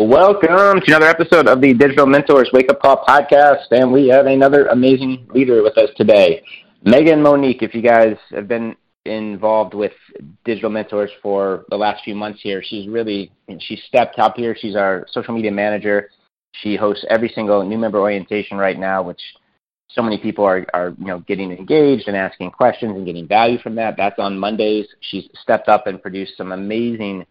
Welcome to another episode of the Digital Mentors Wake Up Call podcast, and we have another amazing leader with us today, Megan Monique. If you guys have been involved with Digital Mentors for the last few months here, she's really she stepped up here. She's our social media manager. She hosts every single new member orientation right now, which so many people are, are you know getting engaged and asking questions and getting value from that. That's on Mondays. She's stepped up and produced some amazing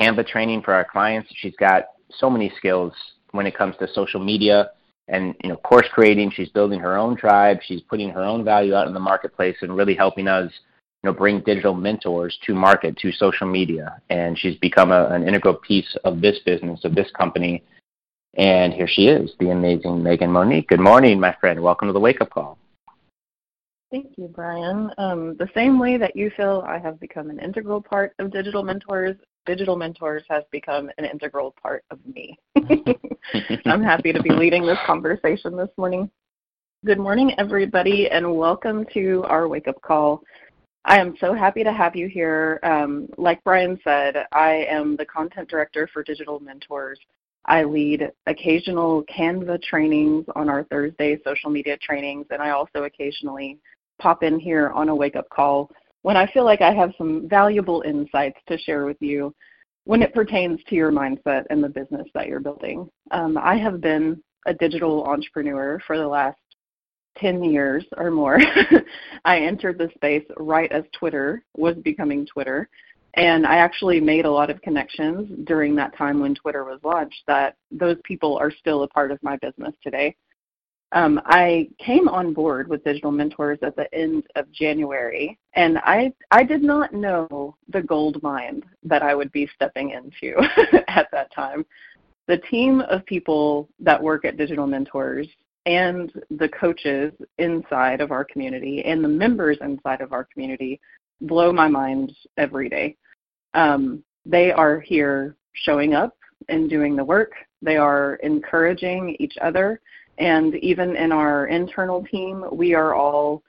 Canva training for our clients. She's got so many skills when it comes to social media and you know course creating. She's building her own tribe. She's putting her own value out in the marketplace and really helping us you know bring digital mentors to market to social media. And she's become a, an integral piece of this business of this company. And here she is, the amazing Megan Monique. Good morning, my friend. Welcome to the Wake Up Call. Thank you, Brian. Um, the same way that you feel I have become an integral part of Digital Mentors, Digital Mentors has become an integral part of me. I'm happy to be leading this conversation this morning. Good morning, everybody, and welcome to our wake up call. I am so happy to have you here. Um, like Brian said, I am the content director for Digital Mentors. I lead occasional Canva trainings on our Thursday social media trainings, and I also occasionally pop in here on a wake up call when I feel like I have some valuable insights to share with you when it pertains to your mindset and the business that you're building. Um, I have been a digital entrepreneur for the last 10 years or more. I entered the space right as Twitter was becoming Twitter. And I actually made a lot of connections during that time when Twitter was launched that those people are still a part of my business today. Um, I came on board with Digital Mentors at the end of January, and I I did not know the gold mine that I would be stepping into at that time. The team of people that work at Digital Mentors and the coaches inside of our community and the members inside of our community blow my mind every day. Um, they are here showing up and doing the work. They are encouraging each other and even in our internal team, we are all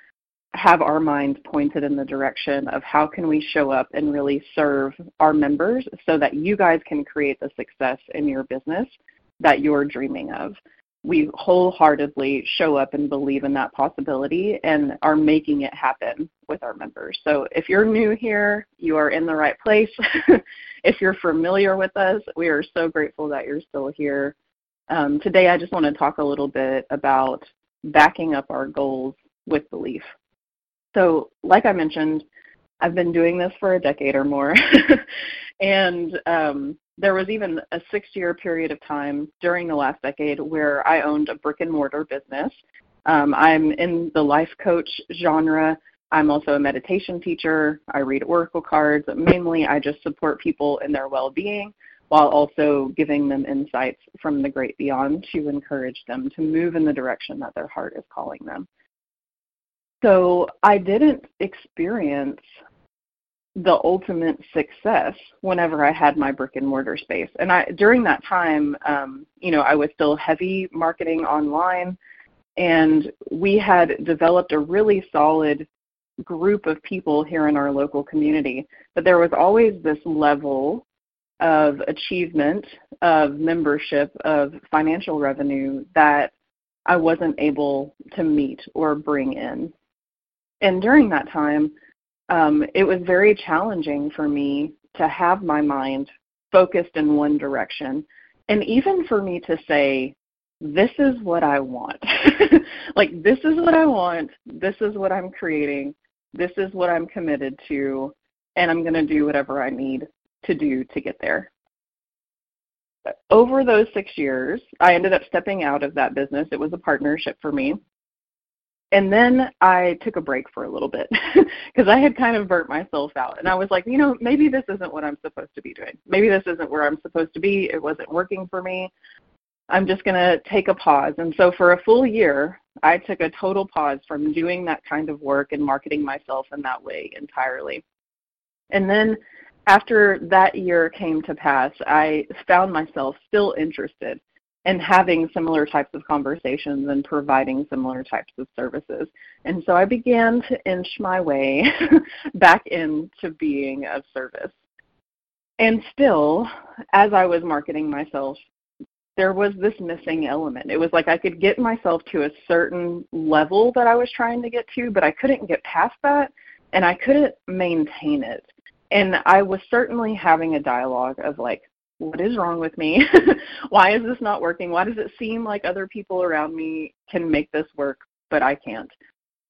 have our minds pointed in the direction of how can we show up and really serve our members so that you guys can create the success in your business that you're dreaming of. We wholeheartedly show up and believe in that possibility and are making it happen with our members. So if you're new here, you are in the right place. if you're familiar with us, we are so grateful that you're still here. Um, today, I just want to talk a little bit about backing up our goals with belief. So, like I mentioned, I've been doing this for a decade or more, and um, there was even a six-year period of time during the last decade where I owned a brick and mortar business. Um, I'm in the life coach genre. I'm also a meditation teacher. I read oracle cards. Mainly, I just support people in their well-being while also giving them insights from the great beyond to encourage them to move in the direction that their heart is calling them. So I didn't experience the ultimate success whenever I had my brick and mortar space. And I during that time, um, you know, I was still heavy marketing online, and we had developed a really solid group of people here in our local community. But there was always this level of achievement, of membership, of financial revenue that I wasn't able to meet or bring in. And during that time, um, it was very challenging for me to have my mind focused in one direction. And even for me to say, this is what I want. like, this is what I want. This is what I'm creating. This is what I'm committed to. And I'm going to do whatever I need to do to get there. Over those six years, I ended up stepping out of that business. It was a partnership for me. And then I took a break for a little bit because I had kind of burnt myself out. And I was like, you know, maybe this isn't what I'm supposed to be doing. Maybe this isn't where I'm supposed to be. It wasn't working for me. I'm just going to take a pause. And so for a full year, I took a total pause from doing that kind of work and marketing myself in that way entirely. And then after that year came to pass, I found myself still interested in having similar types of conversations and providing similar types of services. And so I began to inch my way back into being of service. And still, as I was marketing myself, there was this missing element. It was like I could get myself to a certain level that I was trying to get to, but I couldn't get past that and I couldn't maintain it. And I was certainly having a dialogue of like, what is wrong with me? Why is this not working? Why does it seem like other people around me can make this work, but I can't?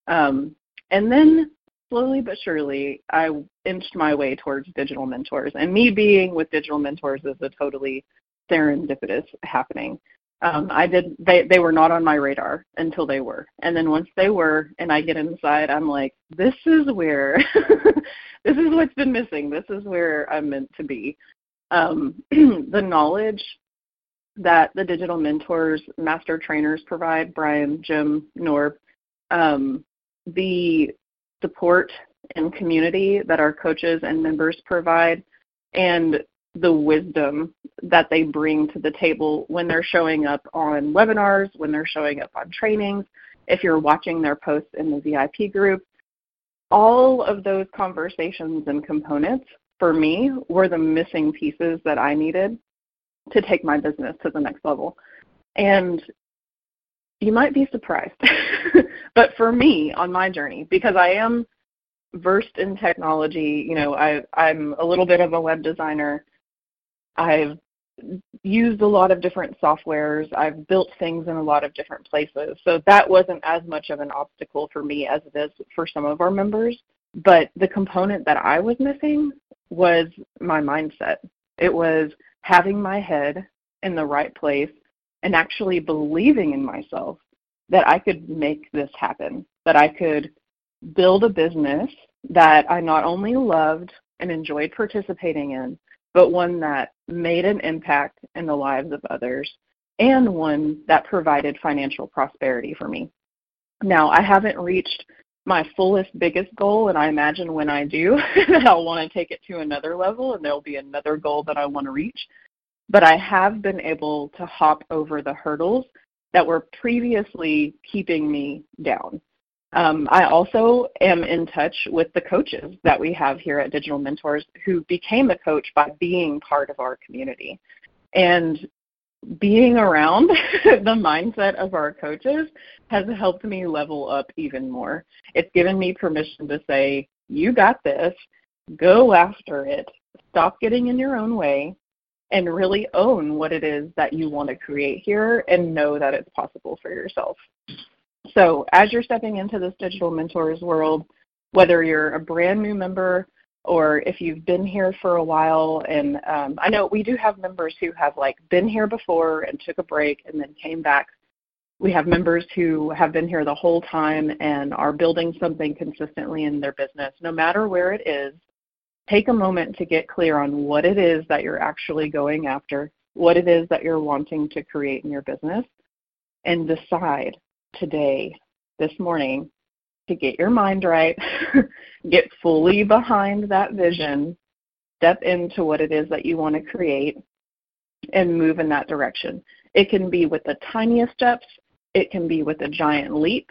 Um, and then slowly but surely, I inched my way towards digital mentors. And me being with digital mentors is a totally serendipitous happening. Um, I did. They they were not on my radar until they were, and then once they were, and I get inside, I'm like, this is where, this is what's been missing. This is where I'm meant to be. Um, the knowledge that the digital mentors, master trainers provide, Brian, Jim, Norb, um, the support and community that our coaches and members provide, and the wisdom that they bring to the table when they're showing up on webinars, when they're showing up on trainings, if you're watching their posts in the VIP group. All of those conversations and components for me were the missing pieces that I needed to take my business to the next level. And you might be surprised, but for me on my journey, because I am versed in technology, you know, I, I'm a little bit of a web designer. I've used a lot of different softwares. I've built things in a lot of different places. So that wasn't as much of an obstacle for me as it is for some of our members. But the component that I was missing was my mindset. It was having my head in the right place and actually believing in myself that I could make this happen, that I could build a business that I not only loved and enjoyed participating in, but one that made an impact in the lives of others and one that provided financial prosperity for me. Now, I haven't reached my fullest, biggest goal, and I imagine when I do, I'll want to take it to another level and there'll be another goal that I want to reach. But I have been able to hop over the hurdles that were previously keeping me down. Um, I also am in touch with the coaches that we have here at Digital Mentors who became a coach by being part of our community. And being around the mindset of our coaches has helped me level up even more. It's given me permission to say, you got this, go after it, stop getting in your own way, and really own what it is that you want to create here and know that it's possible for yourself. So as you're stepping into this digital mentors world, whether you're a brand new member or if you've been here for a while and um, i know we do have members who have like been here before and took a break and then came back. We have members who have been here the whole time and are building something consistently in their business. No matter where it is take a moment to get clear on what it is that you're actually going after what it is that you're wanting to create in your business and decide today this morning to get your mind right, get fully behind that vision, step into what it is that you want to create, and move in that direction. It can be with the tiniest steps, it can be with a giant leap.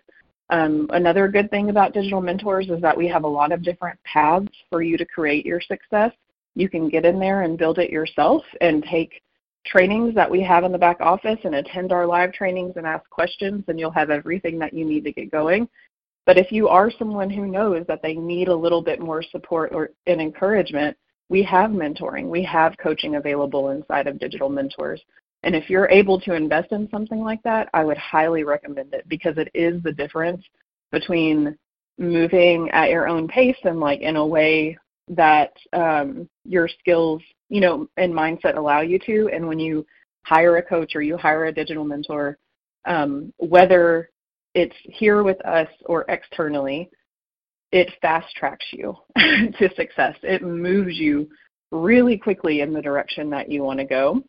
Um, another good thing about digital mentors is that we have a lot of different paths for you to create your success. You can get in there and build it yourself and take trainings that we have in the back office and attend our live trainings and ask questions, and you'll have everything that you need to get going. But if you are someone who knows that they need a little bit more support or and encouragement, we have mentoring, we have coaching available inside of Digital Mentors. And if you're able to invest in something like that, I would highly recommend it because it is the difference between moving at your own pace and like in a way that um, your skills, you know, and mindset allow you to. And when you hire a coach or you hire a digital mentor, um, whether it's here with us or externally, it fast tracks you to success. It moves you really quickly in the direction that you want to go.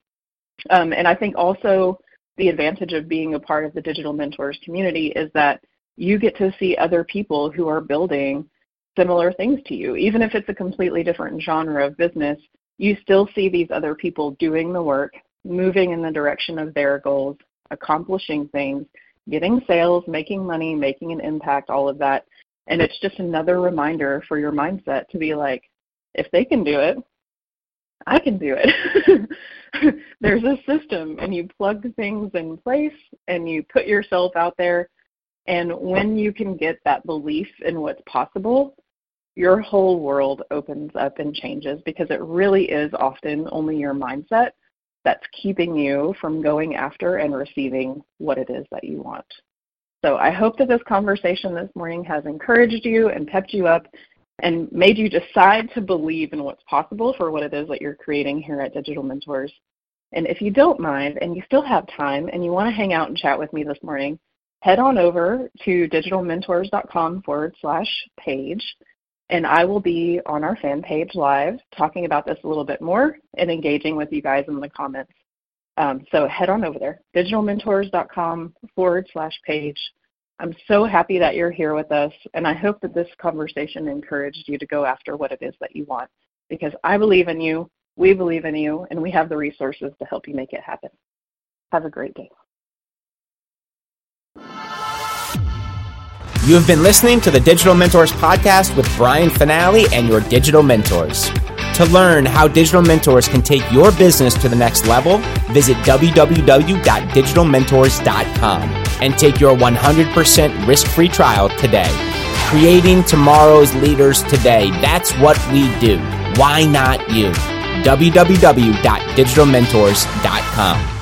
Um, and I think also the advantage of being a part of the Digital Mentors community is that you get to see other people who are building similar things to you. Even if it's a completely different genre of business, you still see these other people doing the work, moving in the direction of their goals, accomplishing things, getting sales, making money, making an impact, all of that. And it's just another reminder for your mindset to be like, if they can do it, I can do it. There's a system, and you plug things in place and you put yourself out there. And when you can get that belief in what's possible, your whole world opens up and changes because it really is often only your mindset that's keeping you from going after and receiving what it is that you want. So I hope that this conversation this morning has encouraged you and pepped you up and made you decide to believe in what's possible for what it is that you're creating here at Digital Mentors. And if you don't mind and you still have time and you want to hang out and chat with me this morning, head on over to digitalmentors.com forward slash page and I will be on our fan page live talking about this a little bit more and engaging with you guys in the comments. Um, so head on over there, digitalmentors.com forward slash page. I'm so happy that you're here with us, and I hope that this conversation encouraged you to go after what it is that you want because I believe in you, we believe in you, and we have the resources to help you make it happen. Have a great day. You have been listening to the Digital Mentors podcast with Brian Fanale and your digital mentors. To learn how digital mentors can take your business to the next level, visit www.digitalmentors.com and take your 100% risk free trial today. Creating tomorrow's leaders today. That's what we do. Why not you? www.digitalmentors.com.